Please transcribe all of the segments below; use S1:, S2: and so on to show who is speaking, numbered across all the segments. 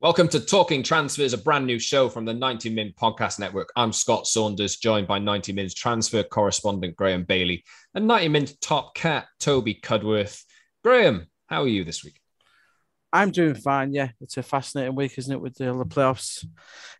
S1: Welcome to Talking Transfers, a brand new show from the 90 Min Podcast Network. I'm Scott Saunders, joined by 90 Min's transfer correspondent Graeme Bailey and 90 Min's top cat Toby Cudworth. Graeme, how are you this week?
S2: I'm doing fine. Yeah, it's a fascinating week, isn't it, with the, the playoffs,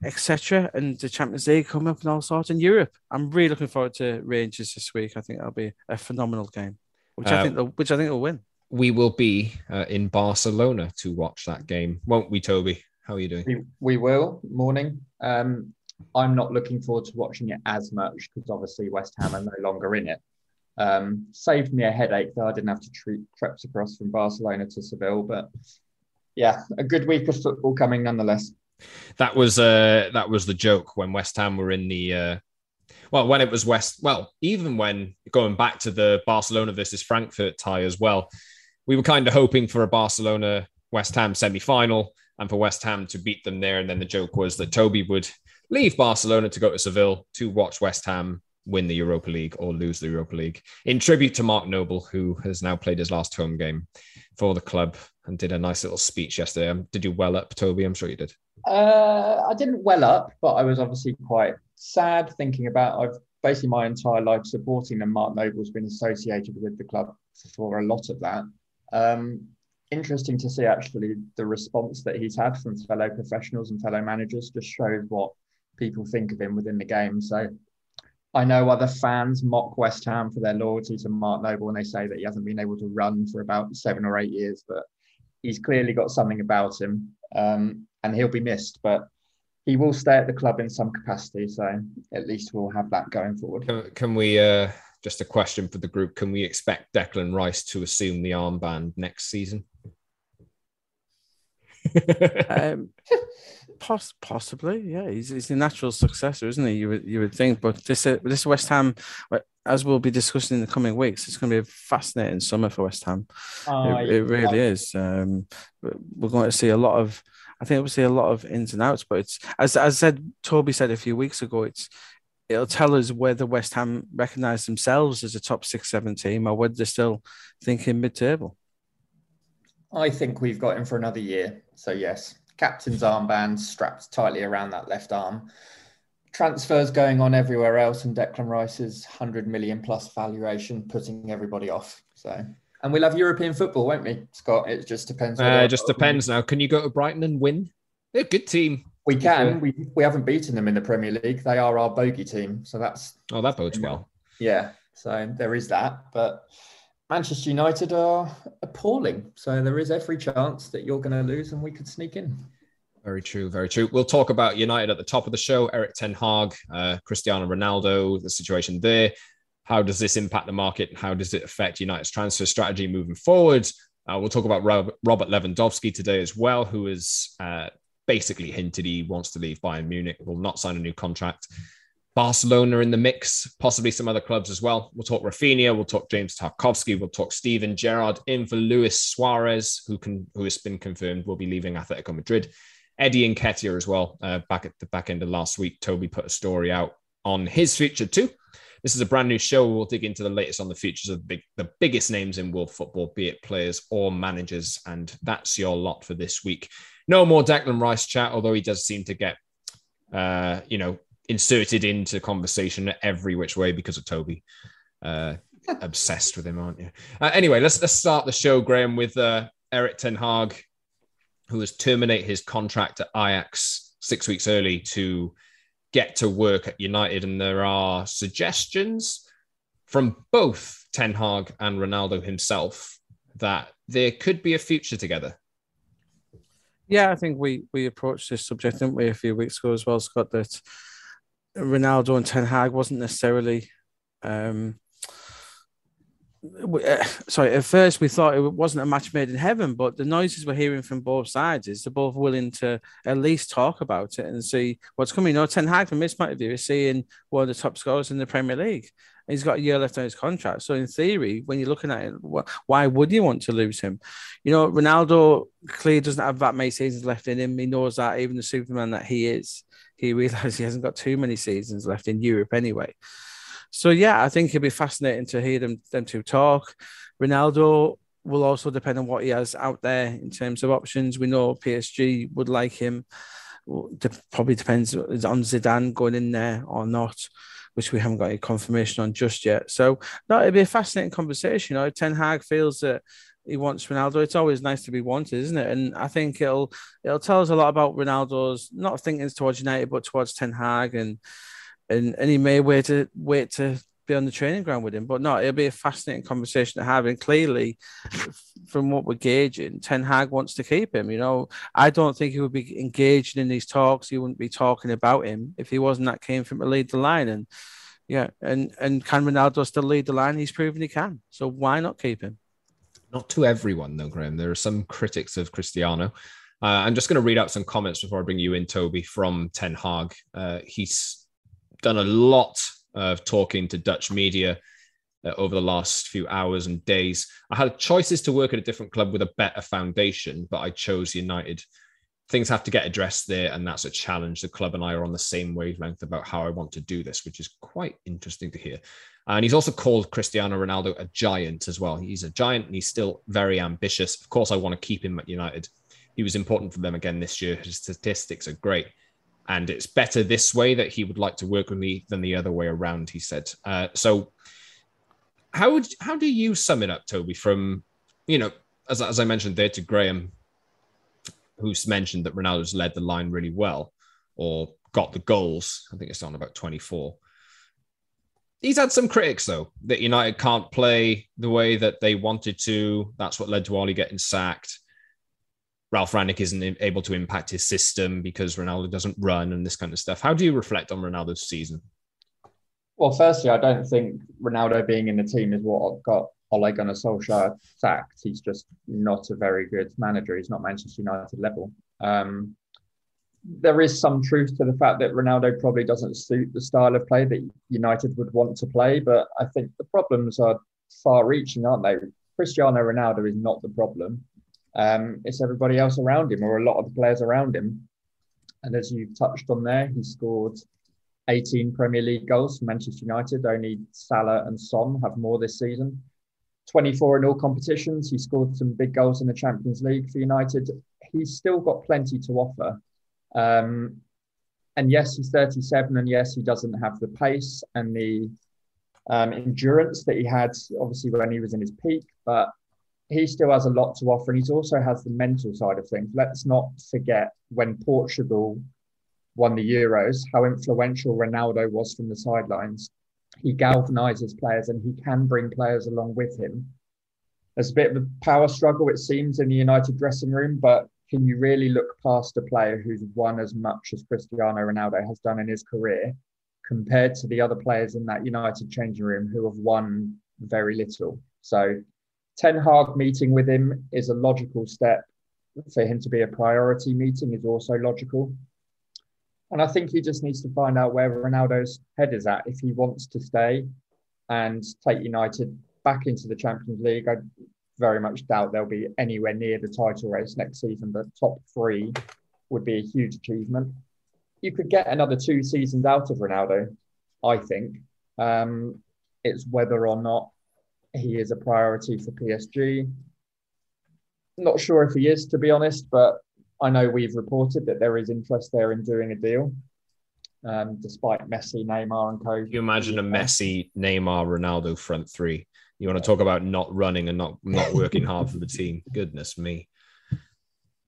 S2: etc., and the Champions League coming up and all sorts in Europe. I'm really looking forward to Rangers this week. I think that'll be a phenomenal game, which I
S1: Uh,
S2: think they'll, which I think will win.
S1: We will be uh, in Barcelona to watch that game, won't we, Toby? How are you doing?
S3: We, we will. Morning. Um, I'm not looking forward to watching it as much because obviously West Ham are no longer in it. Um, saved me a headache though. I didn't have to treat trips across from Barcelona to Seville, but yeah, a good week of football coming nonetheless.
S1: That was uh, that was the joke when West Ham were in the uh, well, when it was West, well, even when going back to the Barcelona versus Frankfurt tie as well, we were kind of hoping for a Barcelona West Ham semi final and for West Ham to beat them there. And then the joke was that Toby would leave Barcelona to go to Seville to watch West Ham win the Europa League or lose the Europa League in tribute to Mark Noble, who has now played his last home game for the club and did a nice little speech yesterday. Um, did you well up, Toby? I'm sure you did.
S3: Uh, I didn't well up, but I was obviously quite sad thinking about. I've basically my entire life supporting them. Mark Noble's been associated with the club for a lot of that. Um, interesting to see actually the response that he's had from fellow professionals and fellow managers just shows what people think of him within the game. So I know other fans mock West Ham for their loyalty to Mark Noble and they say that he hasn't been able to run for about seven or eight years, but he's clearly got something about him um, and he'll be missed. But he will stay at the club in some capacity. So at least we'll have that going forward.
S1: Can, can we, uh, just a question for the group, can we expect Declan Rice to assume the armband next season?
S2: Um, poss- possibly, yeah. He's, he's a natural successor, isn't he? You would you would think, but this uh, this West Ham, as we'll be discussing in the coming weeks, it's going to be a fascinating summer for West Ham.
S3: Uh,
S2: it, it really is. Um, we're going to see a lot of. I think we'll see a lot of ins and outs, but it's as as said. Toby said a few weeks ago. It's it'll tell us whether West Ham recognise themselves as a top six, seven team, or whether they're still thinking mid-table.
S3: I think we've got him for another year. So yes, captain's armband strapped tightly around that left arm. Transfers going on everywhere else, and Declan Rice's hundred million plus valuation putting everybody off. So, and we'll have European football, won't we, Scott? It just depends.
S1: Uh, it just depends now. Can you go to Brighton and win? They're a good team.
S3: We
S1: to be fair.
S3: can. We we haven't beaten them in the Premier League. They are our bogey team. So that's
S1: Oh, that bodes well.
S3: yeah. So there is that, but. Manchester United are appalling. So there is every chance that you're going to lose and we could sneak in.
S1: Very true, very true. We'll talk about United at the top of the show. Erik Ten Hag, uh, Cristiano Ronaldo, the situation there. How does this impact the market? How does it affect United's transfer strategy moving forward? Uh, we'll talk about Rob- Robert Lewandowski today as well, who has uh, basically hinted he wants to leave Bayern Munich, will not sign a new contract. Barcelona in the mix, possibly some other clubs as well. We'll talk Raphinha, we'll talk James Tarkowski, we'll talk Steven Gerrard in for Luis Suarez, who can who has been confirmed will be leaving Atletico Madrid. Eddie Nketiah as well. Uh, back at the back end of last week, Toby put a story out on his future too. This is a brand new show. We'll dig into the latest on the futures of the, big, the biggest names in world football, be it players or managers. And that's your lot for this week. No more Declan Rice chat, although he does seem to get, uh, you know, inserted into conversation every which way because of Toby. Uh, obsessed with him, aren't you? Uh, anyway, let's let's start the show, Graeme, with uh, Erik Ten Hag. who has terminated his contract at Ajax six weeks early to get to work at United. And there are suggestions from both Ten Hag and Ronaldo himself that there could be a future together.
S2: Yeah, I think we we approached this subject, didn't we, a few weeks ago as well, Scott, that Ronaldo and Ten Hag wasn't necessarily um, Eh, sorry, at first we thought it wasn't a match made in heaven, but the noises we're hearing from both sides is they're both willing to at least talk about it and see what's coming. You know, Ten Hag, from his point of view, is seeing one of the top scorers in the Premier League. He's got a year left on his contract. So, in theory, when you're looking at it, why would you want to lose him? You know, Ronaldo clearly doesn't have that many seasons left in him. He knows that, even the Superman that he is, he realizes he hasn't got too many seasons left in Europe anyway. So yeah, I think it'd be fascinating to hear them them two talk. Ronaldo will also depend on what he has out there in terms of options. We know PSG would like him. Probably depends on Zidane going in there or not, which we haven't got any confirmation on just yet. So no, it'd be a fascinating conversation. You know, Ten Hag feels that he wants Ronaldo. It's always nice to be wanted, isn't it? And I think it'll it'll tell us a lot about Ronaldo's not thinking towards United, but towards Ten Hag and and and he may wait to wait to be on the training ground with him. But no, it'll be a fascinating conversation to have. And clearly, from what we're gauging, Ten Hag wants to keep him. You know, I don't think he would be engaged in these talks. He wouldn't be talking about him if he wasn't that keen for him to lead the line. And yeah, and and can Ronaldo still lead the line? He's proven he can. So why not keep him?
S1: Not to everyone, though, Graeme. There are some critics of Cristiano. Uh, I'm just going to read out some comments before I bring you in, Toby, from Ten Hag. Uh, he's done a lot of talking to Dutch media uh, over the last few hours and days. I had choices to work at a different club with a better foundation, but I chose United. Things have to get addressed there, and that's a challenge. The club and I are on the same wavelength about how I want to do this, which is quite interesting to hear. And he's also called Cristiano Ronaldo a giant as well. He's a giant and he's still very ambitious. Of course, I want to keep him at United. He was important for them again this year. His statistics are great and it's better this way that he would like to work with me than the other way around. He said. Uh, so, how would how do you sum it up, Toby? From you know, as as I mentioned there to Graeme, who's mentioned that Ronaldo's led the line really well, or got the goals. I think it's on about twenty four. He's had some critics though that United can't play the way that they wanted to. That's what led to Ole getting sacked. Ralf Rangnick isn't able to impact his system because Ronaldo doesn't run and this kind of stuff. How do you reflect on Ronaldo's season?
S3: Well, firstly, I don't think Ronaldo being in the team is what got Ole Gunnar Solskjaer sacked. He's just not a very good manager. He's not Manchester United level. Um, there is some truth to the fact that Ronaldo probably doesn't suit the style of play that United would want to play, but I think the problems are far reaching, aren't they? Cristiano Ronaldo is not the problem. Um, it's everybody else around him or a lot of the players around him. And as you've touched on there, he scored 18 Premier League goals for Manchester United. Only Salah and Son have more this season. 24 in all competitions. He scored some big goals in the Champions League for United. He's still got plenty to offer. Um, and yes, he's 37, and yes, he doesn't have the pace and the um, endurance that he had, obviously, when he was in his peak. But he still has a lot to offer, and he also has the mental side of things. Let's not forget when Portugal won the Euros, how influential Ronaldo was from the sidelines. He galvanizes players and he can bring players along with him. There's a bit of a power struggle, it seems, in the United dressing room, but can you really look past a player who's won as much as Cristiano Ronaldo has done in his career compared to the other players in that United changing room who have won very little? So Ten Hag meeting with him is a logical step. For him to be a priority meeting is also logical. And I think he just needs to find out where Ronaldo's head is at. If he wants to stay and take United back into the Champions League, I very much doubt they'll be anywhere near the title race next season. But top three would be a huge achievement. You could get another two seasons out of Ronaldo, I think. Um, it's whether or not he is a priority for PSG. Not sure if he is, to be honest, but I know we've reported that there is interest there in doing a deal, um, despite Messi, Neymar, and co.
S1: You imagine a Messi, Neymar, Ronaldo front three? You want to talk about not running and not not working hard for the team? Goodness me.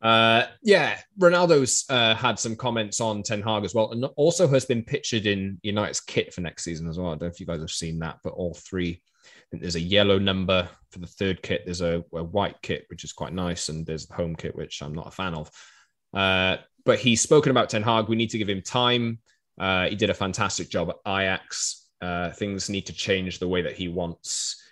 S1: Uh, yeah, Ronaldo's uh, had some comments on Ten Hag as well, and also has been pictured in United's kit for next season as well. I don't know if you guys have seen that, but all three. I think there's a yellow number for the third kit. There's a, a white kit, which is quite nice, and there's the home kit, which I'm not a fan of. Uh, but he's spoken about Ten Hag. We need to give him time. Uh, he did a fantastic job at Ajax. Uh, things need to change the way that he wants.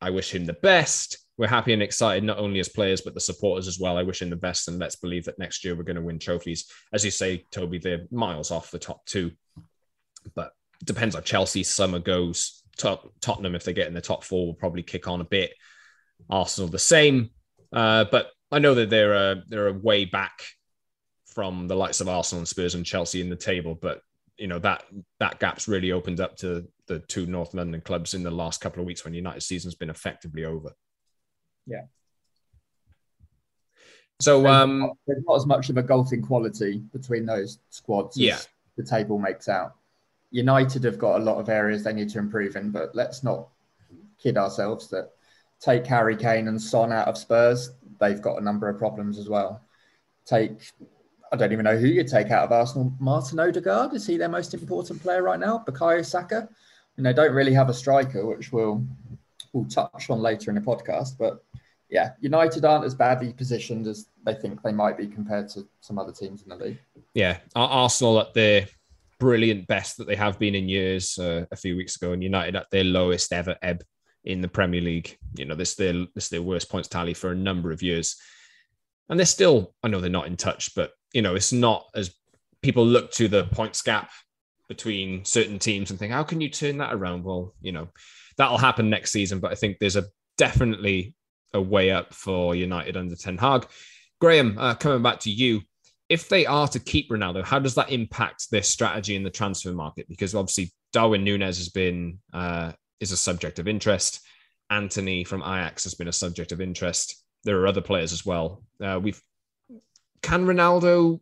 S1: I wish him the best we're happy and excited not only as players but the supporters as well. I wish him the best, and let's believe that next year we're going to win trophies. As you say, Toby, they're miles off the top two, but depends on Chelsea. Summer goes. Tot- Tottenham, if they get in the top four, will probably kick on a bit. Arsenal the same, uh, but I know that they're a, they're a way back from the likes of Arsenal and Spurs and Chelsea in the table, but you know that that gap's really opened up to the two North London clubs in the last couple of weeks when United season's been effectively over.
S3: Yeah.
S1: So um,
S3: there's not as much of a golfing quality between those squads
S1: yeah.
S3: the table makes out. United have got a lot of areas they need to improve in, but let's not kid ourselves that take Harry Kane and Son out of Spurs, they've got a number of problems as well. Take I don't even know who you take out of Arsenal. Martin Odegaard is he their most important player right now? Bukayo Saka, and they don't really have a striker, which we'll we'll touch on later in the podcast. But yeah, United aren't as badly positioned as they think they might be compared to some other teams in the league.
S1: Yeah, Arsenal at their brilliant best that they have been in years uh, a few weeks ago, and United at their lowest ever ebb in the Premier League. You know, this their this their worst points tally for a number of years, and they're still. I know they're not in touch, but you know, it's not as people look to the points gap between certain teams and think, how can you turn that around? Well, you know, that'll happen next season, but I think there's a definitely a way up for United under Ten Hag. Graeme, uh, coming back to you, if they are to keep Ronaldo, how does that impact their strategy in the transfer market? Because obviously Darwin Nunez has been uh, is a subject of interest. Antony from Ajax has been a subject of interest. There are other players as well. Uh, we've can Ronaldo?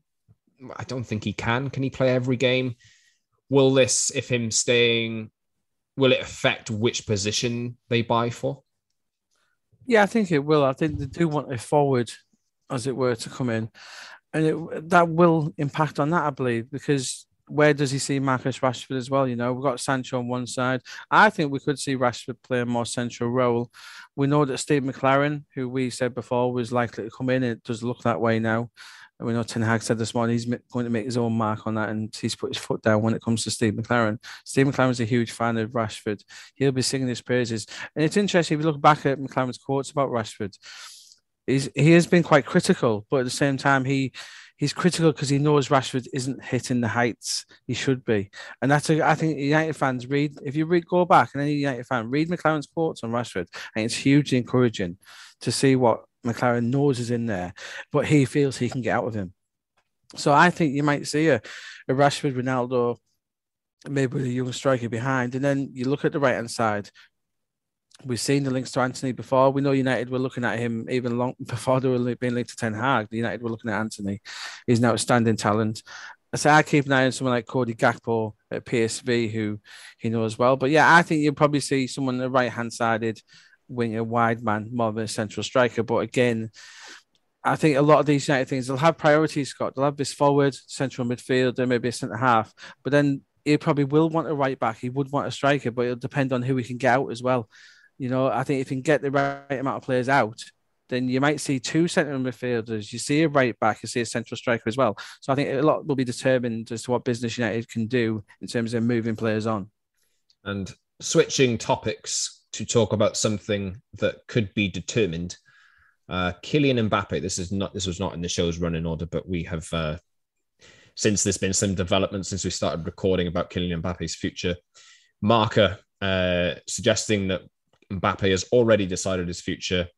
S1: I don't think he can. Can he play every game? Will this, if him staying, will it affect which position they buy for?
S2: Yeah, I think it will. I think they do want a forward, as it were, to come in, and it, that will impact on that, I believe, because where does he see Marcus Rashford as well? You know, we've got Sancho on one side. I think we could see Rashford play a more central role. We know that Steve McClaren, who we said before was likely to come in, it does look that way now. We know Ten Hag said this morning he's going to make his own mark on that and he's put his foot down when it comes to Steve McClaren. Steve McClaren's a huge fan of Rashford. He'll be singing his praises. And it's interesting if you look back at McClaren's quotes about Rashford, he's, he has been quite critical, but at the same time, he he's critical because he knows Rashford isn't hitting the heights he should be. And that's a, I think United fans read if you read go back and any United fan read McClaren's quotes on Rashford, and it's hugely encouraging to see what McClaren knows is in there, but he feels he can get out of him. So I think you might see a, a Rashford, Ronaldo, maybe with a young striker behind, and then you look at the right hand side. We've seen the links to Antony before. We know United were looking at him even long before they were being linked to Ten Hag. United were looking at Antony. He's now outstanding talent. I say I keep an eye on someone like Cody Gakpo at PSV, who he knows well. But yeah, I think you'll probably see someone the right hand sided winger, wide man, more than a central striker. But again, I think a lot of these United things they'll have priorities, Scott. They'll have this forward, central midfielder, maybe a centre half. But then he probably will want a right back. He would want a striker, but it'll depend on who he can get out as well. You know, I think if he can get the right amount of players out, then you might see two central midfielders. You see a right back, you see a central striker as well. So I think a lot will be determined as to what business United can do in terms of moving players on.
S1: And switching topics, to talk about something that could be determined. Uh, Kylian Mbappe. This is not. This was not in the show's running order, but we have uh, since there's been some development since we started recording about Kylian Mbappe's future. Marca uh, suggesting that Mbappe has already decided his future.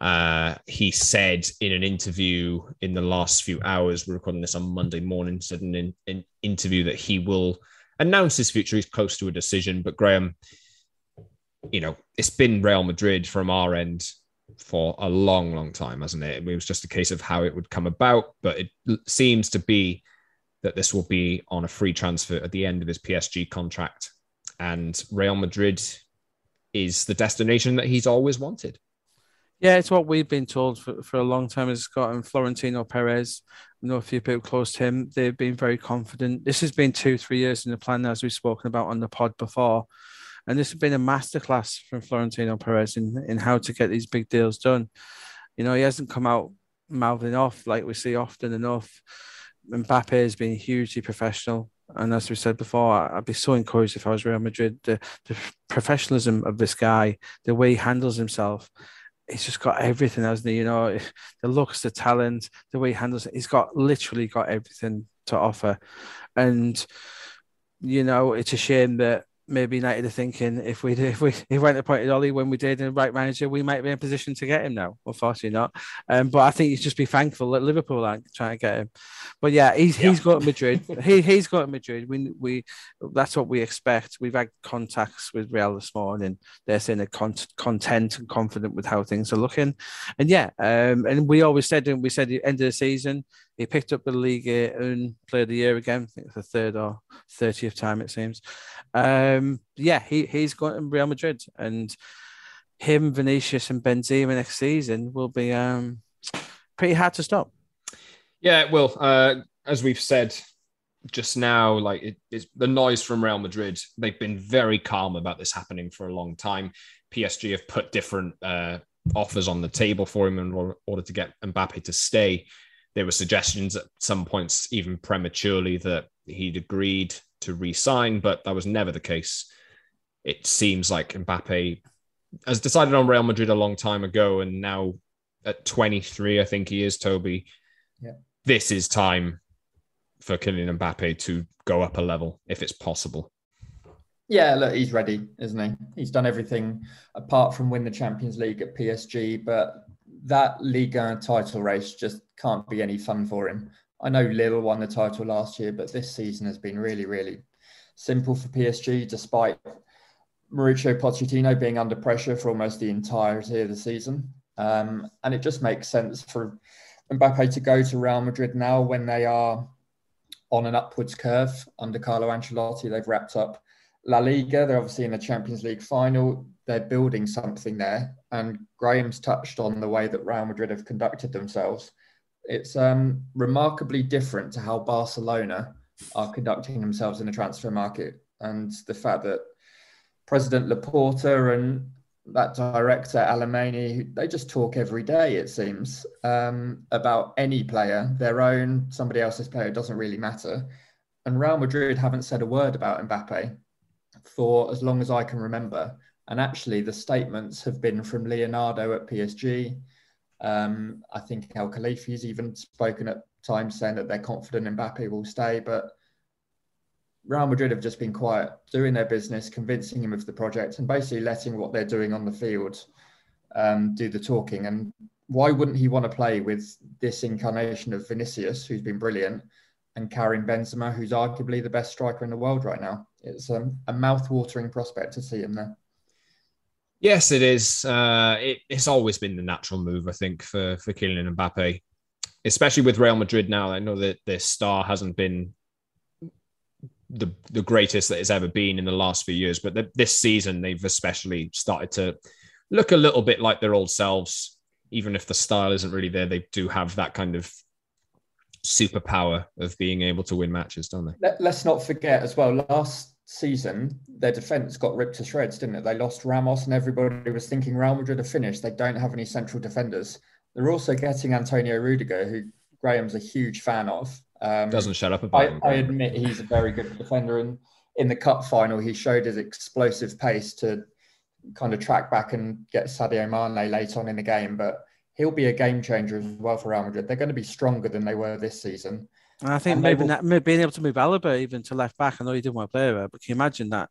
S1: Uh, he said in an interview in the last few hours, we're recording this on Monday morning, said in an interview that he will announce his future. He's close to a decision, but Graeme, you know, it's been Real Madrid from our end for a long, long time, hasn't it? It was just a case of how it would come about, but it seems to be that this will be on a free transfer at the end of his PSG contract. And Real Madrid is the destination that he's always wanted.
S2: Yeah, it's what we've been told for, for a long time as Scott and Florentino Perez. I know a few people close to him. They've been very confident. This has been two, three years in the plan, as we've spoken about on the pod before. And this has been a masterclass from Florentino Perez in, in how to get these big deals done. You know, he hasn't come out mouthing off like we see often enough. Mbappe has been hugely professional. And as we said before, I'd be so encouraged if I was Real Madrid. The, the professionalism of this guy, the way he handles himself, he's just got everything, hasn't he? You know, the looks, the talent, the way he handles it. He's got literally got everything to offer. And, you know, it's a shame that maybe United are thinking if we if we if we went appointed Ole when we did and right manager, we might be in a position to get him now. Unfortunately, not. Um, but I think you just be thankful that Liverpool aren't trying to get him. But yeah, he's yeah. he's got Madrid. he he's got Madrid. We we that's what we expect. We've had contacts with Real this morning. They're saying they're con- content and confident with how things are looking. And yeah, um, and we always said, and we said at the end of the season, he picked up the league and player of the year again. I think it's the third or thirtieth time it seems. Um, yeah, he he's going to Real Madrid, and him, Vinicius, and Benzema next season will be um, pretty hard to stop.
S1: Yeah, it will. Uh, as we've said just now, like it, it's the noise from Real Madrid. They've been very calm about this happening for a long time. PSG have put different uh, offers on the table for him in order to get Mbappe to stay. There were suggestions at some points, even prematurely, that he'd agreed to re-sign, but that was never the case. It seems like Mbappe has decided on Real Madrid a long time ago, and now at 23, I think he is Toby. Yeah. This is time for Kylian Mbappe to go up a level if it's possible.
S3: Yeah, look, he's ready, isn't he? He's done everything apart from win the Champions League at PSG, but that Liga title race just can't be any fun for him. I know Lille won the title last year, but this season has been really, really simple for PSG, despite Mauricio Pochettino being under pressure for almost the entirety of the season. Um, and it just makes sense for Mbappe to go to Real Madrid now when they are on an upwards curve under Carlo Ancelotti. They've wrapped up La Liga. They're obviously in the Champions League final. They're building something there. And Graeme's touched on the way that Real Madrid have conducted themselves it's um, remarkably different to how Barcelona are conducting themselves in the transfer market, and the fact that President Laporta and that director Alemany, they just talk every day. It seems um, about any player, their own, somebody else's player, doesn't really matter. And Real Madrid haven't said a word about Mbappe for as long as I can remember. And actually, the statements have been from Leonardo at PSG, um, I think El Khelaïfi's even spoken at times saying that they're confident Mbappe will stay, but Real Madrid have just been quiet, doing their business, convincing him of the project, and basically letting what they're doing on the field um, do the talking. And why wouldn't he want to play with this incarnation of Vinicius, who's been brilliant, and Karim Benzema, who's arguably the best striker in the world right now? It's um, a mouth-watering prospect to see him there.
S1: Yes, it is. Uh, it, it's always been the natural move, I think, for for Kylian Mbappe, especially with Real Madrid now. I know that their star hasn't been the the greatest that it's ever been in the last few years, but the, this season they've especially started to look a little bit like their old selves. Even if the style isn't really there, they do have that kind of superpower of being able to win matches, don't they?
S3: Let, us not forget as well. Last season, their defense got ripped to shreds, didn't it? They lost Ramos, and everybody was thinking Real Madrid are finished. They don't have any central defenders. They're also getting Antonio Rudiger, who Graeme's a huge fan of.
S1: Um, Doesn't shut up about
S3: I,
S1: him.
S3: I admit he's a very good defender, and in the cup final, he showed his explosive pace to kind of track back and get Sadio Mane late on in the game. But he'll be a game changer as well for Real Madrid. They're going to be stronger than they were this season.
S2: And I think and maybe that, being able to move Alaba even to left back. I know he didn't want to play there, but can you imagine that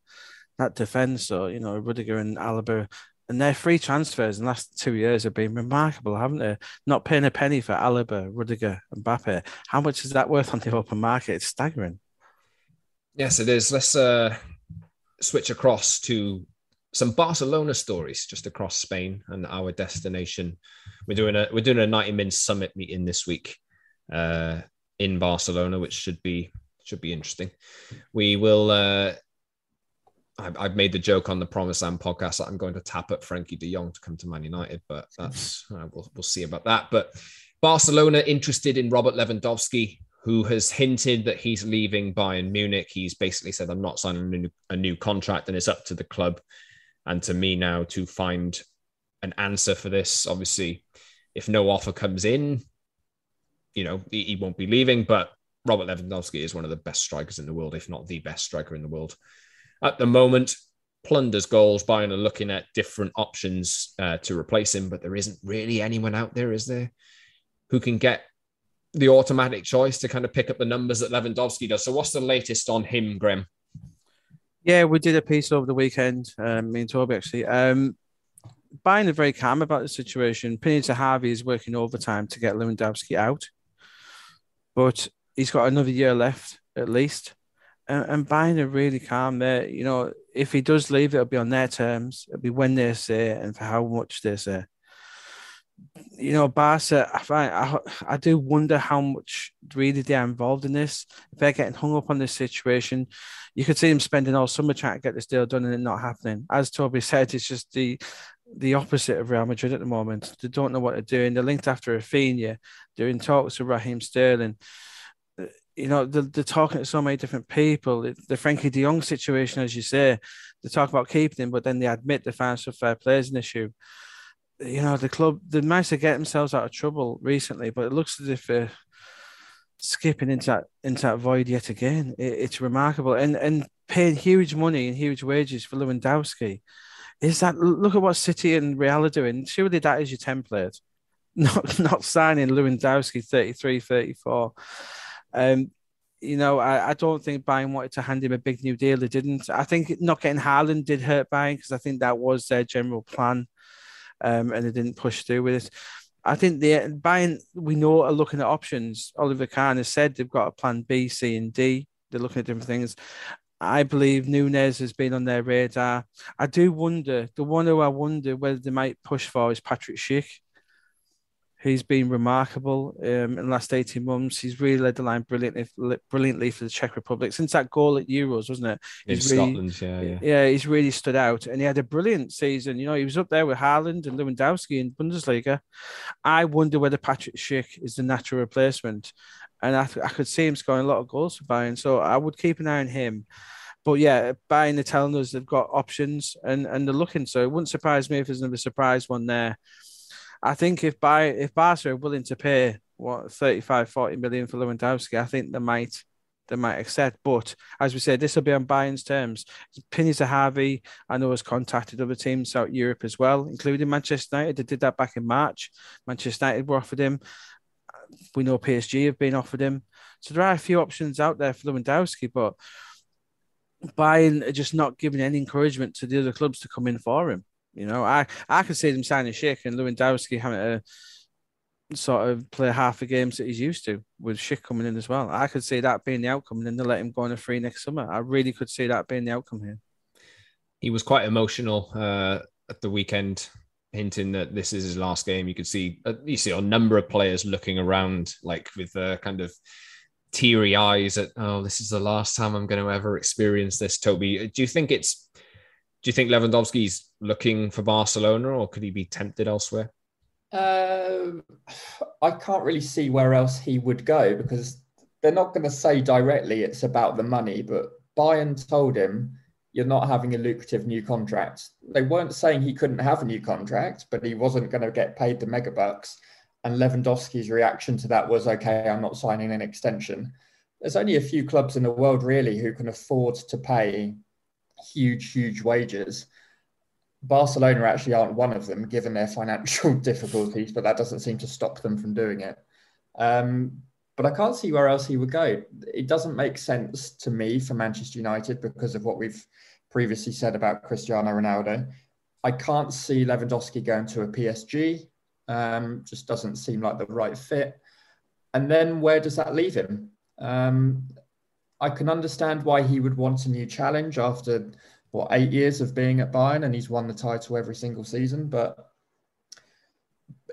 S2: that defense or you know Rudiger and Alaba and their free transfers in the last two years have been remarkable, haven't they? Not paying a penny for Alaba, Rudiger, and Mbappe. How much is that worth on the open market? It's staggering.
S1: Yes, it is. Let's uh, switch across to some Barcelona stories just across Spain and our destination. We're doing a we're doing a 90 min summit meeting this week. Uh, in Barcelona, which should be should be interesting. We will uh, I've made the joke on the Promise Land podcast that I'm going to tap at Frenkie De Jong to come to Man United, but that's uh, we'll, we'll see about that. But Barcelona interested in Robert Lewandowski, who has hinted that he's leaving Bayern Munich. He's basically said, "I'm not signing a new, a new contract," and it's up to the club and to me now to find an answer for this. Obviously, if no offer comes in, you know he, he won't be leaving. But Robert Lewandowski is one of the best strikers in the world, if not the best striker in the world at the moment, plunders goals. Bayern are looking at different options uh, to replace him, but there isn't really anyone out there, is there, who can get the automatic choice to kind of pick up the numbers that Lewandowski does. So, what's the latest on him, Graeme?
S2: Yeah, we did a piece over the weekend, um, me and Toby actually. Um, Bayern are very calm about the situation. Pini Zahavi is working overtime to get Lewandowski out, but he's got another year left at least and, and Bayern are really calm there. You know, if he does leave, it'll be on their terms. It'll be when they say and for how much they say. You know, Barca, I find I, I do wonder how much really they're involved in this. If they're getting hung up on this situation, you could see them spending all summer trying to get this deal done and it not happening. As Toby said, it's just the the opposite of Real Madrid at the moment. They don't know what they're doing. They're linked after Raphinha. They're in talks with Raheem Sterling uh, you know, they're, they're, talking to so many different people. The Frenkie de Jong situation, as you say, they talk about keeping him, but then they admit the financial fair play is an issue. You know, the club, they managed to get themselves out of trouble recently, but it looks as if they're skipping into that, into that void yet again. It, it's remarkable. And, and paying huge money and huge wages for Lewandowski. Is that, look at what City and Real are doing. Surely that is your template. Not, not signing Lewandowski 33, 34 um, you know, I, I don't think Bayern wanted to hand him a big new deal. They didn't. I think not getting Haaland did hurt Bayern because I think that was their general plan, um, and they didn't push through with it. I think the Bayern we know are looking at options. Oliver Kahn has said they've got a plan B, C, and D. They're looking at different things. I believe Nunez has been on their radar. I do wonder. The one who I wonder whether they might push for is Patrick Schick. He's been remarkable um, in the last 18 months. He's really led the line brilliantly, brilliantly for the Czech Republic since that goal at Euros, wasn't it?
S1: He's in really, Scotland, yeah, yeah.
S2: Yeah, he's really stood out and he had a brilliant season. You know, he was up there with Haaland and Lewandowski in Bundesliga. I wonder whether Patrick Schick is the natural replacement. And I, I could see him scoring a lot of goals for Bayern. So I would keep an eye on him. But yeah, Bayern are telling us they've got options and, and they're looking. So it wouldn't surprise me if there's another surprise one there. I think if by if Barca are willing to pay what 35, 40 million for Lewandowski, I think they might they might accept. But as we said, this will be on Bayern's terms. Pini Zahavi, I know, has contacted other teams throughout Europe as well, including Manchester United. They did that back in March. Manchester United were offered him. We know PSG have been offered him. So there are a few options out there for Lewandowski, but Bayern are just not giving any encouragement to the other clubs to come in for him. You know, I I could see them signing Schick and Lewandowski having to sort of play half the games that he's used to with Schick coming in as well. I could see that being the outcome, and then they let him go on a free next summer. I really could see that being the outcome here.
S1: He was quite emotional uh, at the weekend, hinting that this is his last game. You could see uh, you see a number of players looking around, like with uh, kind of teary eyes at, oh, this is the last time I'm going to ever experience this. Toby, do you think it's do you think Lewandowski's looking for Barcelona, or could he be tempted elsewhere?
S3: Uh, I can't really see where else he would go because they're not going to say directly it's about the money. But Bayern told him you're not having a lucrative new contract. They weren't saying he couldn't have a new contract, but he wasn't going to get paid the megabucks. And Lewandowski's reaction to that was, okay, I'm not signing an extension. There's only a few clubs in the world really who can afford to pay huge, huge wages. Barcelona actually aren't one of them, given their financial difficulties, but that doesn't seem to stop them from doing it. Um, but I can't see where else he would go. It doesn't make sense to me for Manchester United because of what we've previously said about Cristiano Ronaldo. I can't see Lewandowski going to a PSG. Um, just doesn't seem like the right fit. And then where does that leave him? Um, I can understand why he would want a new challenge after what eight years of being at Bayern, and he's won the title every single season. But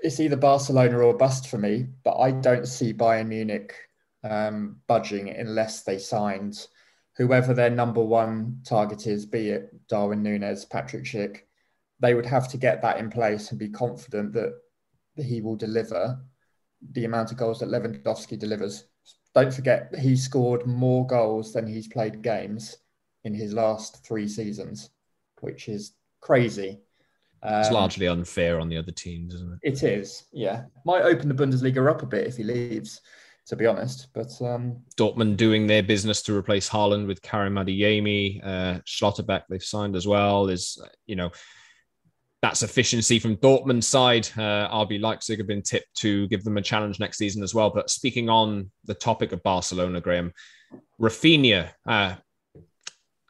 S3: it's either Barcelona or bust for me. But I don't see Bayern Munich um, budging unless they signed whoever their number one target is, be it Darwin Nunez, Patrick Schick, they would have to get that in place and be confident that he will deliver the amount of goals that Lewandowski delivers. Don't forget, he scored more goals than he's played games in his last three seasons, which is crazy.
S1: Um, it's largely unfair on the other teams, isn't it?
S3: It is, yeah. Might open the Bundesliga up a bit if he leaves, to be honest. But um,
S1: Dortmund doing their business to replace Haaland with Karim Adeyemi, uh, Schlotterbeck they've signed as well. Is you know that's efficiency from Dortmund's side. Uh, RB Leipzig have been tipped to give them a challenge next season as well. But speaking on the topic of Barcelona, Graeme, Raphinha, uh,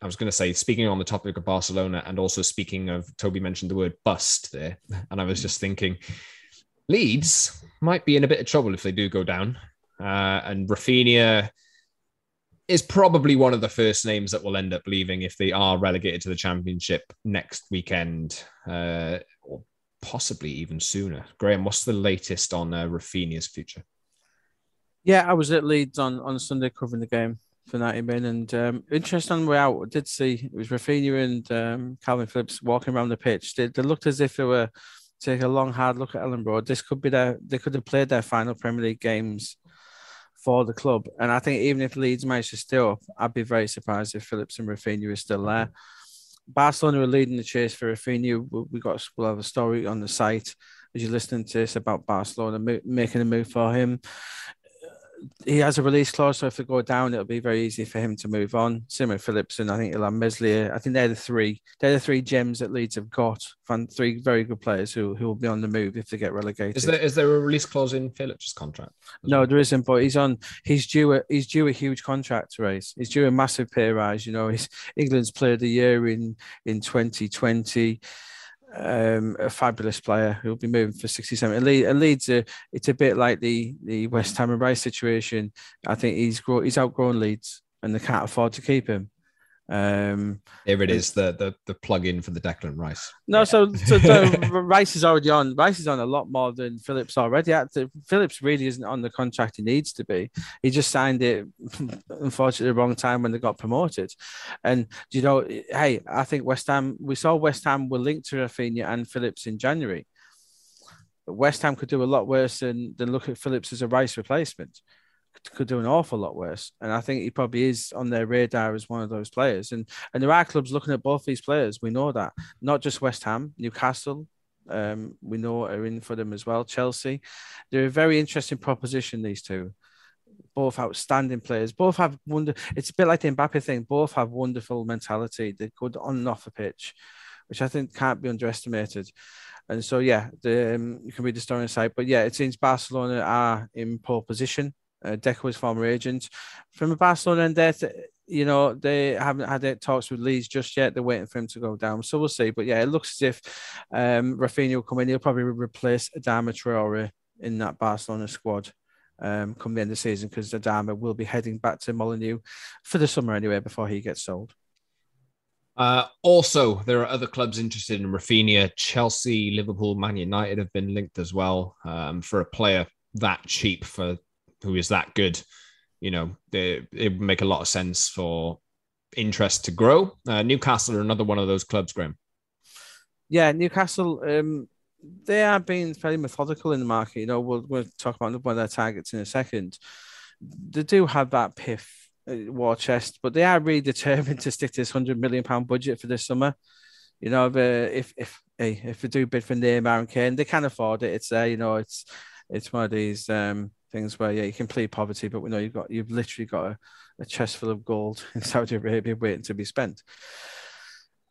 S1: I was going to say, speaking on the topic of Barcelona and also speaking of, Toby mentioned the word bust there. And I was just thinking, Leeds might be in a bit of trouble if they do go down. Uh, and Raphinha is probably one of the first names that will end up leaving if they are relegated to the championship next weekend, uh, or possibly even sooner. Graeme, what's the latest on uh, Raphinha's future?
S2: Yeah, I was at Leeds on, on Sunday covering the game for 90 min. And um, interesting on way out, I did see it was Raphinha and um, Calvin Phillips walking around the pitch. They, they looked as if they were taking a long, hard look at Elland This could be their, they could have played their final Premier League games for the club. And I think even if Leeds managed to stay up, I'd be very surprised if Phillips and Raphinha are still there. Barcelona are leading the chase for Raphinha. We got we'll have a story on the site as you're listening to this about Barcelona making a move for him he has a release clause, so if they go down, it'll be very easy for him to move on. Similar Phillips and I think he'll Meslier. I think they're the three. They're the three gems that Leeds have got. Three very good players who, who will be on the move if they get relegated.
S1: Is there is there a release clause in Phillips' contract?
S2: No, there isn't. But he's on. He's due. A, he's due a huge contract raise. He's due a massive pay rise. You know, he's England's Player of the Year in in 2020 um, a fabulous player who'll be moving for 67. It Leeds a, it's a bit like the the West Ham and Rice situation. I think he's grow, he's outgrown Leeds and they can't afford to keep him. Um,
S1: Here it is, the the the plug-in for the Declan Rice.
S2: No, yeah. so, so, so Rice is already on. Rice is on a lot more than Phillips already. Phillips really isn't on the contract he needs to be. He just signed it, unfortunately, the wrong time when they got promoted. And you know, hey, I think West Ham. We saw West Ham were linked to Raphinha and Phillips in January. West Ham could do a lot worse than than look at Phillips as a Rice replacement could do an awful lot worse. And I think he probably is on their radar as one of those players. And and there are clubs looking at both these players. We know that. Not just West Ham, Newcastle, um, we know are in for them as well. Chelsea. They're a very interesting proposition, these two. Both outstanding players. Both have wonder. It's a bit like the Mbappe thing. Both have wonderful mentality. They're good on and off the pitch, which I think can't be underestimated. And so, yeah, the, um, you can read the story site. But yeah, it seems Barcelona are in pole position uh, Deco's former agent. From a Barcelona and death, you know, they haven't had talks with Leeds just yet. They're waiting for him to go down. So we'll see. But yeah, it looks as if um, Raphinha will come in. He'll probably replace Adama Traore in that Barcelona squad um, come the end of the season because Adama will be heading back to Molineux for the summer anyway before he gets sold.
S1: Uh, also, there are other clubs interested in Raphinha. Chelsea, Liverpool, Man United have been linked as well um, for a player that cheap for who is that good, you know, they, it would make a lot of sense for interest to grow. Uh, Newcastle are another one of those clubs, Graeme.
S2: Yeah, Newcastle, um, they are being fairly methodical in the market. You know, we'll, we'll talk about one of their targets in a second. They do have that PIF uh, war chest, but they are really determined to stick to this hundred million pound budget for this summer. You know, if if if, if they do bid for Neymar and Kane, they can afford it. It's there. You know, it's it's one of these um, things where yeah you can plead poverty, but we know you've got you've literally got a, a chest full of gold in Saudi Arabia waiting to be spent.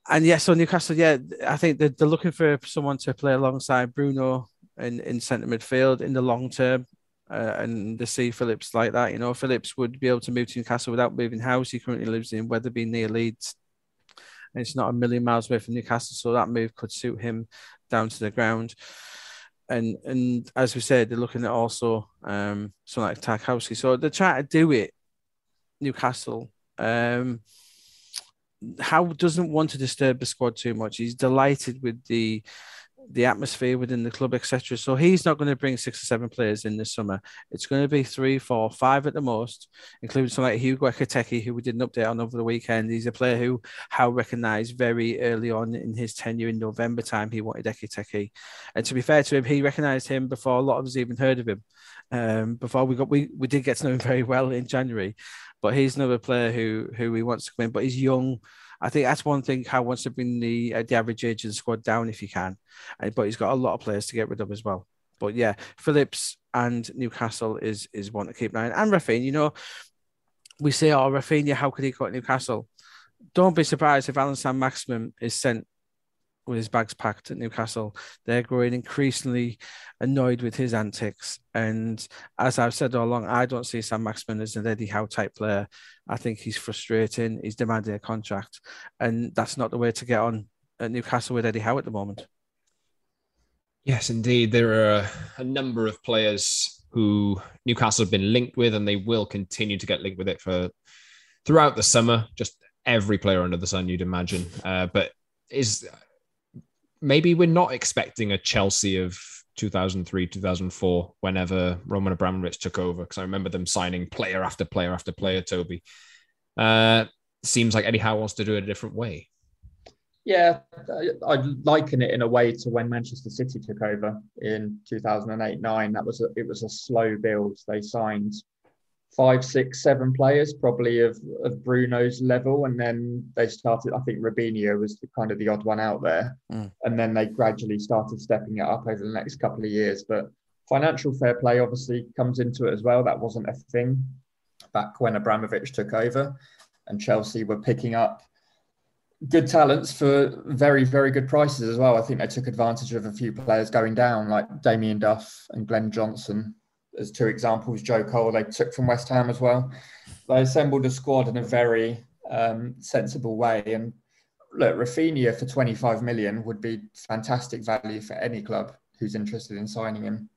S2: And yeah, so Newcastle, yeah, I think they're, they're looking for someone to play alongside Bruno in, in centre midfield in the long term. Uh, and to see Phillips like that, you know, Phillips would be able to move to Newcastle without moving house. He currently lives in Wetherby near Leeds. And it's not a million miles away from Newcastle, so that move could suit him down to the ground and and as we said, they're looking at also um someone like Tarkowski. So they're trying to do it. Newcastle. Um, Howe doesn't want to disturb the squad too much. He's delighted with the the atmosphere within the club, etc. So he's not going to bring six or seven players in this summer. It's going to be three, four, five at the most, including someone like Hugo Ekitike, who we did an update on over the weekend. He's a player who Howe recognised very early on in his tenure in November time. He wanted Ekitike, and to be fair to him, he recognised him before a lot of us even heard of him. Um, before we got we, we did get to know him very well in January, but he's another player who who he wants to come in, but he's young I think that's one thing Howe wants to bring the uh, the average age of the squad down if he can, uh, but he's got a lot of players to get rid of as well. But yeah, Phillips and Newcastle is is one to keep an eye on. And Raphinha, you know, we say, oh, Raphinha, how could he go Newcastle? Don't be surprised if Alan Saint-Maximin is sent with his bags packed at Newcastle. They're growing increasingly annoyed with his antics. And as I've said all along, I don't see Saint-Maximin as an Eddie Howe type player. I think he's frustrating. He's demanding a contract. And that's not the way to get on at Newcastle with Eddie Howe at the moment.
S1: Yes, indeed. There are a number of players who Newcastle have been linked with, and they will continue to get linked with it for throughout the summer. Just every player under the sun, you'd imagine. Uh, but is maybe we're not expecting a Chelsea of 2003, 2004, whenever Roman Abramovich took over, because I remember them signing player after player after player, Toby. Uh, seems like Eddie Howe wants to do it a different way.
S3: Yeah, I'd liken it in a way to when Manchester City took over in 2008 9. That was a, it was a slow build. They signed five, six, seven players, probably of, of Bruno's level. And then they started, I think Robinho was the, kind of the odd one out there. Mm. And then they gradually started stepping it up over the next couple of years. But financial fair play obviously comes into it as well. That wasn't a thing back when Abramovich took over and Chelsea were picking up good talents for very, very good prices as well. I think they took advantage of a few players going down, like Damien Duff and Glenn Johnson, as two examples. Joe Cole they took from West Ham as well. They assembled a squad in a very um, sensible way. And look, Raphinha for 25 million would be fantastic value for any club who's interested in signing him.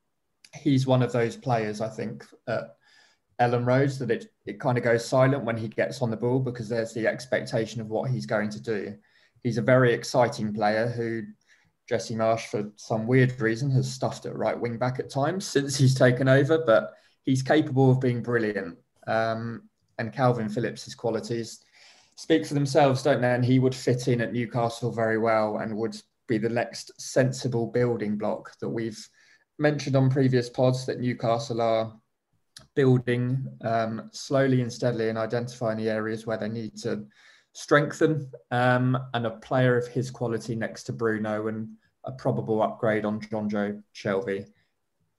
S3: He's one of those players, I think, at Elland Roads that it, it kind of goes silent when he gets on the ball because there's the expectation of what he's going to do. He's a very exciting player who Jesse Marsch, for some weird reason, has stuffed at right wing back at times since he's taken over, but he's capable of being brilliant. Um, and Kalvin Phillips' qualities speak for themselves, don't they? And he would fit in at Newcastle very well and would be the next sensible building block that we've mentioned on previous pods that Newcastle are building um, slowly and steadily and identifying the areas where they need to strengthen um, and a player of his quality next to Bruno and a probable upgrade on Jonjo Shelvey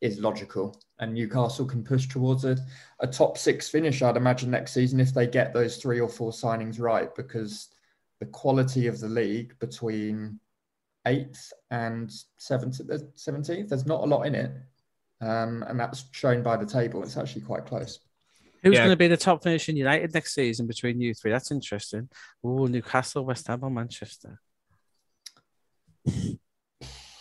S3: is logical. And Newcastle can push towards a, a top six finish, I'd imagine, next season if they get those three or four signings right, because the quality of the league between eighth and 17th, there's not a lot in it. Um, and that's shown by the table. It's actually quite close.
S2: Who's yeah. going to be the top finish in United next season between you three? That's interesting. Oh, Newcastle, West Ham, or Manchester?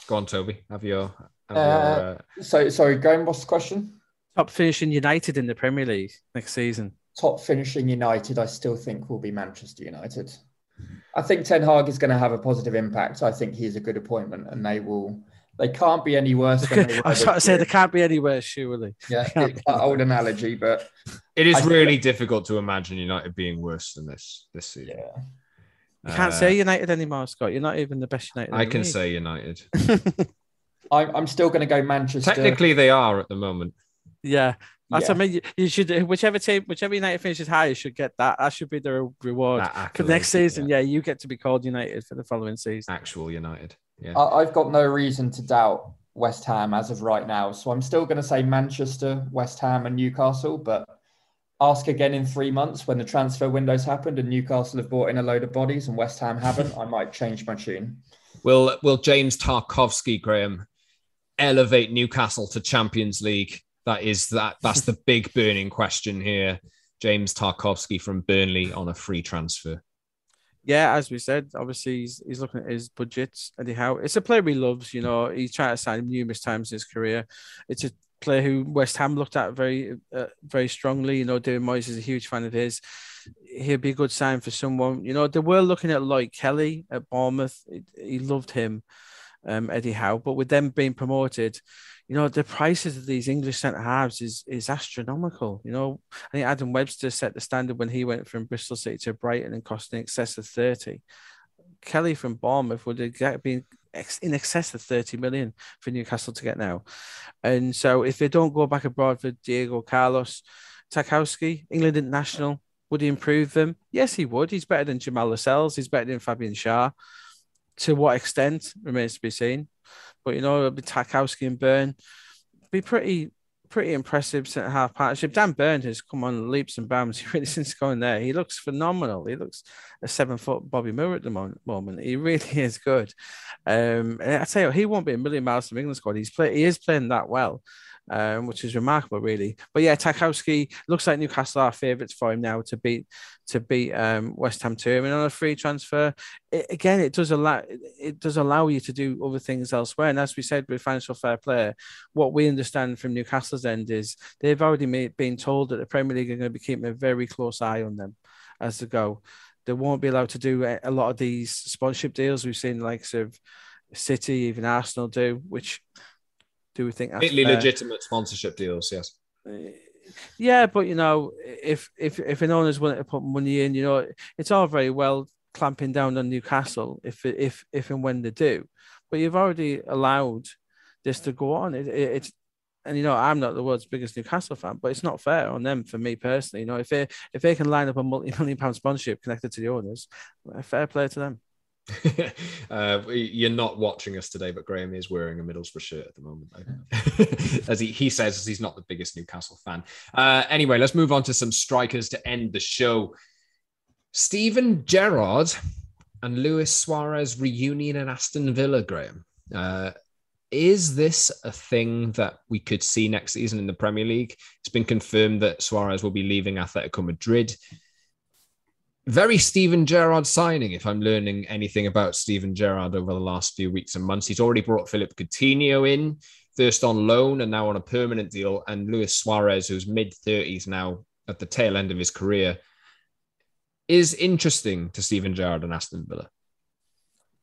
S1: Go on, Toby. Have your. Have
S3: uh, your uh... So, sorry, going. What's the question?
S2: Top finishing United in the Premier League next season.
S3: Top finishing United, I still think will be Manchester United. I think Ten Hag is going to have a positive impact. I think he's a good appointment, and they will they can't be any worse.
S2: Than I was trying to say they can't be any worse, surely.
S3: Yeah, it, old analogy, but
S1: it is I really difficult to imagine United being worse than this this season.
S3: Yeah.
S2: You can't uh, say United anymore, Scott. You're not even the best United.
S1: I can league. say United.
S3: I'm, I'm still going to go Manchester.
S1: Technically, they are at the moment.
S2: Yeah, that's yeah. I mean. You should whichever team, whichever United finishes higher, should get that. That should be the reward for next season. Yeah. yeah. you get to be called United for the following season.
S1: Actual United. Yeah.
S3: I've got no reason to doubt West Ham as of right now. So I'm still going to say Manchester, West Ham, and Newcastle. But ask again in three months when the transfer windows happened and Newcastle have bought in a load of bodies and West Ham haven't. I might change my tune.
S1: Will Will James Tarkowski, Graeme, elevate Newcastle to Champions League? That is that. That's the big burning question here. James Tarkowski from Burnley on a free transfer
S2: yeah, as we said, obviously he's, he's looking at his budgets. Anyhow, it's a player he loves. You know, he's tried to sign him numerous times in his career. It's a player who West Ham looked at very, uh, very strongly. You know, David Moyes is a huge fan of his. He'd be a good sign for someone. You know, they were looking at Lloyd Kelly at Bournemouth. He loved him. um, Eddie Howe. But with them being promoted, you know, the prices of these English centre halves is is astronomical. You know, I think Adam Webster set the standard when he went from Bristol City to Brighton and cost in excess of 30. Kelly from Bournemouth would have been in excess of 30 million for Newcastle to get now. And so if they don't go back abroad for Diego Carlos, Tarkowski, England international, would he improve them? Yes, he would. He's better than Jamal Lascelles. He's better than Fabian Schär. To what extent remains to be seen. But you know, it'll be Tarkowski and Burn. Be pretty pretty impressive centre half partnership. Dan Burn has come on leaps and bounds really since going there. He looks phenomenal. He looks a seven foot Bobby Moore at the moment. He really is good. Um, I tell you, he won't be a million miles from England squad. He's play, he is playing that well um, which is remarkable, really. But yeah, Tarkowski looks like Newcastle are favourites for him now to beat to beat um, West Ham to him, and on a free transfer, it, again, it does allow it does allow you to do other things elsewhere. And as we said with financial fair play, what we understand from Newcastle's end is they've already made, been told that the Premier League are going to be keeping a very close eye on them as they go. They won't be allowed to do a lot of these sponsorship deals. We've seen likes of City, even Arsenal do, which do we think
S1: that's completely legitimate sponsorship deals? Yes.
S2: Uh, yeah, but you know, if if if an owner's willing to put money in, you know, it's all very well clamping down on Newcastle if if if and when they do, but you've already allowed this to go on. It, it, it's and you know I'm not the world's biggest Newcastle fan, but it's not fair on them for me personally. You know, if they if they can line up a multi-million pound sponsorship connected to the owners, uh, fair play to them.
S1: uh, you're not watching us today, but Graeme is wearing a Middlesbrough shirt at the moment, as he, he says he's not the biggest Newcastle fan. Uh, anyway, let's move on to some strikers to end the show. Steven Gerrard and Luis Suarez reunion in Aston Villa, Graeme. Uh, is this a thing that we could see next season in the Premier League? It's been confirmed that Suarez will be leaving Atletico Madrid very Steven Gerrard signing, if I'm learning anything about Steven Gerrard over the last few weeks and months. He's already brought Philippe Coutinho in, first on loan and now on a permanent deal, and Luis Suarez, who's mid 30s now at the tail end of his career, is interesting to Steven Gerrard and Aston Villa.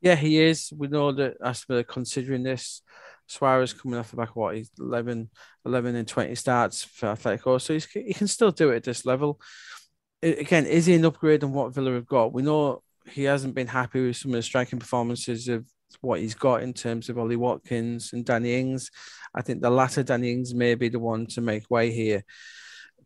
S2: Yeah, he is. We know that Aston Villa considering this. Suarez coming off the back of what he's 11, 11 and 20 starts for Atletico, so he can still do it at this level again, is he an upgrade on what Villa have got? We know he hasn't been happy with some of the striking performances of what he's got in terms of Ollie Watkins and Danny Ings. I think the latter Danny Ings may be the one to make way here.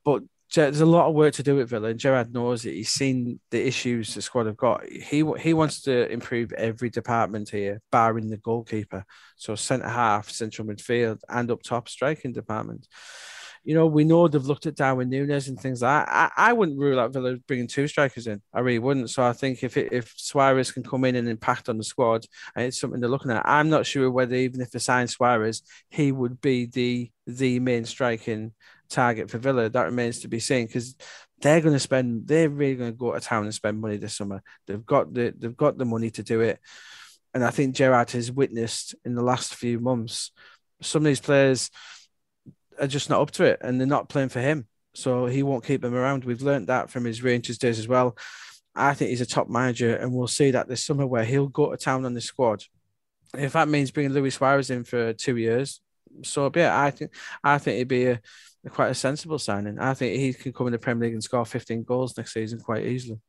S2: But there's a lot of work to do with Villa, and Gerrard knows it. He's seen the issues the squad have got. He he wants to improve every department here, barring the goalkeeper. So centre half, central midfield, and up top striking department you know, we know they've looked at Darwin Nunez and things like that. I, I wouldn't rule out Villa bringing two strikers in. I really wouldn't. So I think if it, if Suarez can come in and impact on the squad, it's something they're looking at, I'm not sure whether even if they sign Suarez, he would be the the main striking target for Villa. That remains to be seen because they're going to spend. They're really going to go to town and spend money this summer. They've got the they've got the money to do it, and I think Gerrard has witnessed in the last few months some of these players are just not up to it and they're not playing for him. So he won't keep them around. We've learned that from his Rangers days as well. I think he's a top manager, and we'll see that this summer where he'll go to town on the squad. If that means bringing Luis Suarez in for two years, so yeah, I think I think it'd be a, a quite a sensible signing. I think he can come in the Premier League and score 15 goals next season quite easily.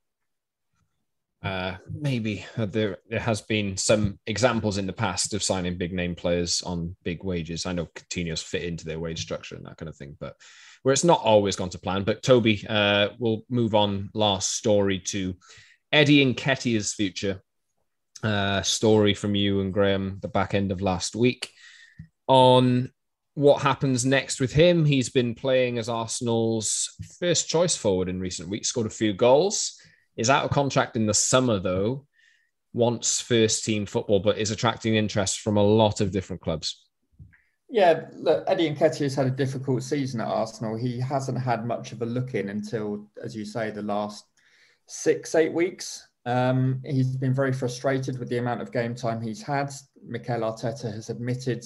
S1: Uh, maybe uh, there, there has been some examples in the past of signing big name players on big wages. I know Coutinho's fit into their wage structure and that kind of thing, but where it's not always gone to plan. But Toby, uh, we'll move on. Last story to Eddie Nketiah's future. Uh, story from you and Graeme the back end of last week on what happens next with him. He's been playing as Arsenal's first choice forward in recent weeks, scored a few goals is out of contract in the summer, though, wants first team football, but is attracting interest from a lot of different clubs.
S3: Yeah, look, Eddie Nketiah has had a difficult season at Arsenal. He hasn't had much of a look in until, as you say, the last six, eight weeks. Um, he's been very frustrated with the amount of game time he's had. Mikel Arteta has admitted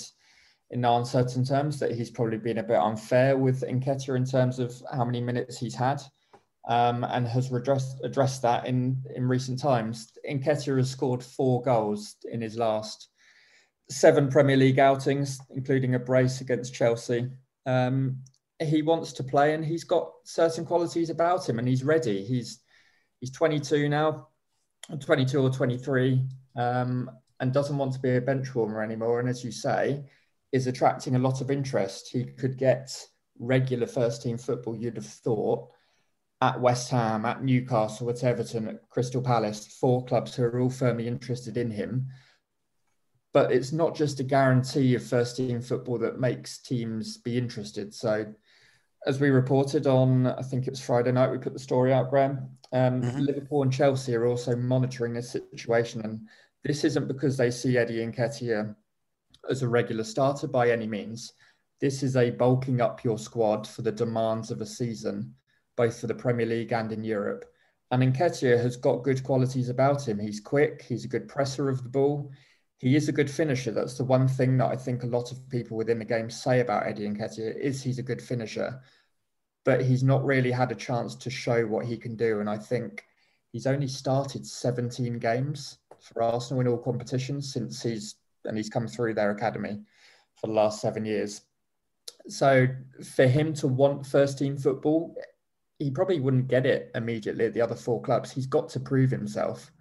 S3: in uncertain terms that he's probably been a bit unfair with Nketiah in terms of how many minutes he's had um, and has addressed, addressed that in, in recent times. Nketiah has scored four goals in his last seven Premier League outings, including a brace against Chelsea. Um, he wants to play, and he's got certain qualities about him, and he's ready. He's he's 22 now, 22 or 23, um, and doesn't want to be a bench warmer anymore. And as you say, is attracting a lot of interest. He could get regular first team football. You'd have thought at West Ham, at Newcastle, at Everton, at Crystal Palace, four clubs who are all firmly interested in him. But it's not just a guarantee of first team football that makes teams be interested. So, as we reported on, I think it was Friday night, we put the story out, Graeme. Um, mm-hmm. Liverpool and Chelsea are also monitoring this situation. And this isn't because they see Eddie Nketiah as a regular starter by any means. This is a bulking up your squad for the demands of a season both for the Premier League and in Europe. And Nketiah has got good qualities about him. He's quick, he's a good presser of the ball, he is a good finisher. That's the one thing that I think a lot of people within the game say about Eddie Nketiah is he's a good finisher. But he's not really had a chance to show what he can do. And I think he's only started 17 games for Arsenal in all competitions since he's and he's come through their academy for the last seven years. So for him to want first team football, he probably wouldn't get it immediately at the other four clubs. He's got to prove himself.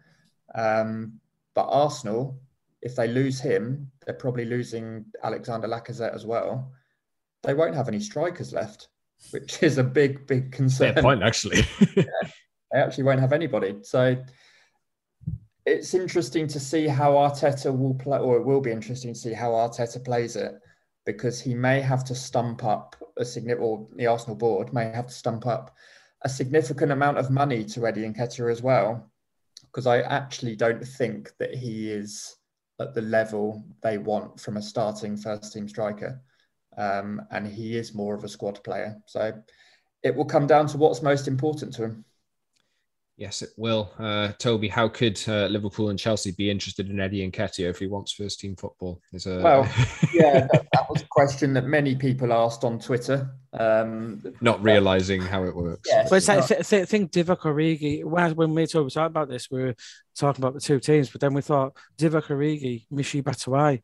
S3: Um, but Arsenal, if they lose him, they're probably losing Alexander Lacazette as well. They won't have any strikers left, which is a big, big concern.
S1: Fair point, actually.
S3: yeah, they actually won't have anybody. So it's interesting to see how Arteta will play, or it will be interesting to see how Arteta plays it because he may have to stump up a significant, or the Arsenal board may have to stump up a significant amount of money to Eddie Nketiah as well, because I actually don't think that he is at the level they want from a starting first team striker. Um, and he is more of a squad player. So it will come down to what's most important to him.
S1: Yes, it will. Uh, Toby, how could uh, Liverpool and Chelsea be interested in Eddie Nketiah if he wants first team football?
S3: Is a... Well, yeah, that, that, was a question that many people asked on Twitter. Um,
S1: not realizing how it works.
S2: Yes, but I th- th- think Divock Origi, when we talked about this, we were talking about the two teams, but then we thought Divock Origi, Michy Batshuayi,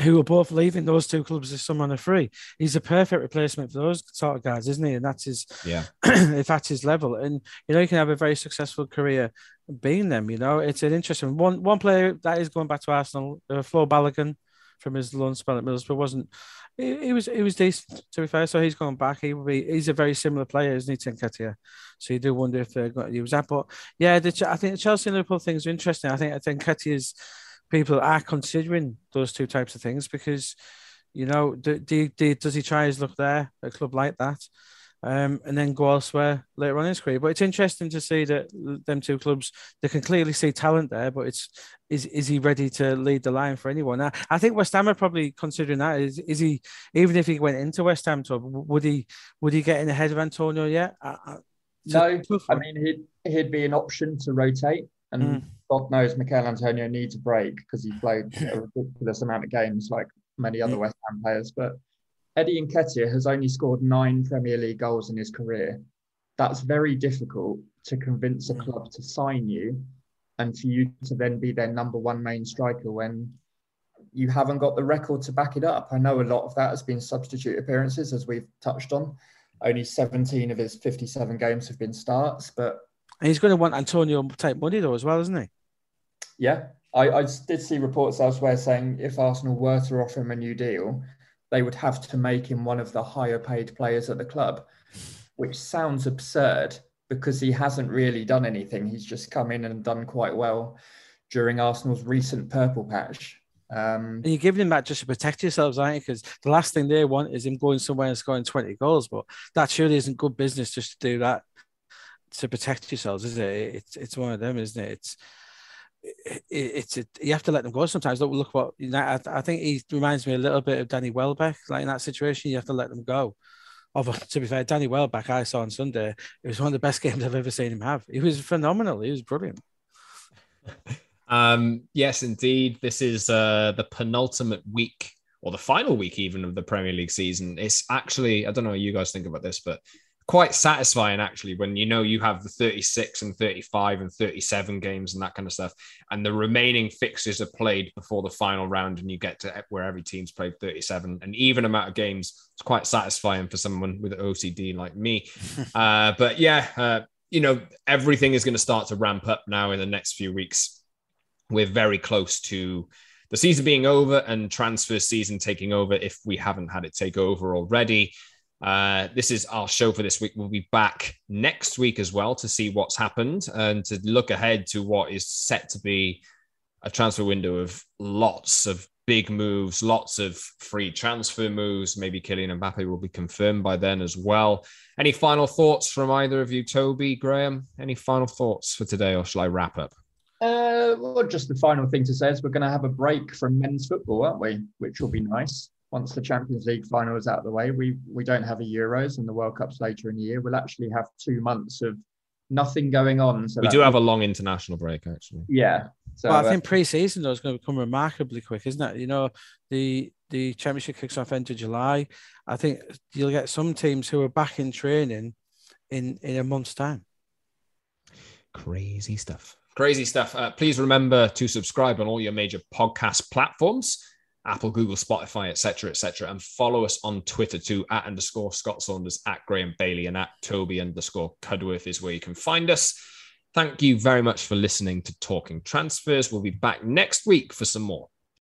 S2: who are both leaving those two clubs this summer on a free. He's a perfect replacement for those sort of guys, isn't he? And that's his
S1: yeah,
S2: if that's his level. And you know, you can have a very successful career being them. You know, it's an interesting one. One player that is going back to Arsenal, uh, Flo Balogun from his loan spell at Middlesbrough wasn't. He, he, was he was decent to be fair. So he's going back. He will be. He's a very similar player, isn't he, to Nketiah? So you do wonder if they're going to use that. But yeah, the, I think the Chelsea and Liverpool things are interesting. I think I think Nketiah's people are considering those two types of things because, you know, do, do, do, does he try his luck there, a club like that, um, and then go elsewhere later on in his career? But it's interesting to see that them two clubs they can clearly see talent there, but it's is is he ready to lead the line for anyone? I, I think West Ham are probably considering that. Is is he even if he went into West Ham, to, would he would he get in ahead of Antonio yet? I,
S3: I, no, I mean he'd he'd be an option to rotate and mm. God knows Michail Antonio needs a break because he played a ridiculous amount of games like many other mm. West Ham players. But Eddie Nketiah has only scored nine Premier League goals in his career. That's very difficult to convince a mm. club to sign you and for you to then be their number one main striker when you haven't got the record to back it up. I know a lot of that has been substitute appearances, as we've touched on. Only 17 of his 57 games have been starts, but
S2: and he's going to want Antonio type money though as well, isn't he?
S3: Yeah, I, I did see reports elsewhere saying if Arsenal were to offer him a new deal, they would have to make him one of the higher paid players at the club, which sounds absurd because he hasn't really done anything. He's just come in and done quite well during Arsenal's recent purple patch. Um,
S2: and you're giving him that just to protect yourselves, aren't you? Because the last thing they want is him going somewhere and scoring 20 goals. But that surely isn't good business just to do that to protect yourselves, is it? It's it's one of them, isn't it? It's it, it's a, you have to let them go sometimes. Look, look what I, I, think he reminds me a little bit of Danny Welbeck. Like in that situation, you have to let them go. Although to be fair, Danny Welbeck I saw on Sunday, it was one of the best games I've ever seen him have. He was phenomenal. He was brilliant.
S1: Um, yes, indeed. This is uh, the penultimate week or the final week even of the Premier League season. It's actually I don't know what you guys think about this, but quite satisfying actually when you know you have the 36 and 35 and 37 games and that kind of stuff and the remaining fixtures are played before the final round and you get to where every team's played 37 an even amount of games it's quite satisfying for someone with ocd like me. Uh, but yeah uh, you know everything is going to start to ramp up now in the next few weeks. We're very close to the season being over and transfer season taking over if we haven't had it take over already uh, this is our show for this week. We'll be back next week as well to see what's happened and to look ahead to what is set to be a transfer window of lots of big moves, lots of free transfer moves. Maybe Kylian Mbappe will be confirmed by then as well. Any final thoughts from either of you, Toby, Graeme? Any final thoughts for today, or shall I wrap up?
S3: Uh, well, just the final thing to say is we're going to have a break from men's football, aren't we? Which will be nice once the Champions League final is out of the way, we we don't have a Euros and the World Cup's later in the year. We'll actually have two months of nothing going on.
S1: So we do have a long international break, actually.
S3: Yeah.
S2: So well, I uh, think pre-season though is going to become remarkably quick, isn't it? You know, the the championship kicks off end of July. I think you'll get some teams who are back in training in in a month's time.
S1: Crazy stuff. Crazy stuff. Uh, please remember to subscribe on all your major podcast platforms. Apple, Google, Spotify, etc., etc., and follow us on Twitter too at underscore Scott Saunders, at Graeme Bailey, and at Toby underscore Cudworth is where you can find us. Thank you very much for listening to Talking Transfers. We'll be back next week for some more.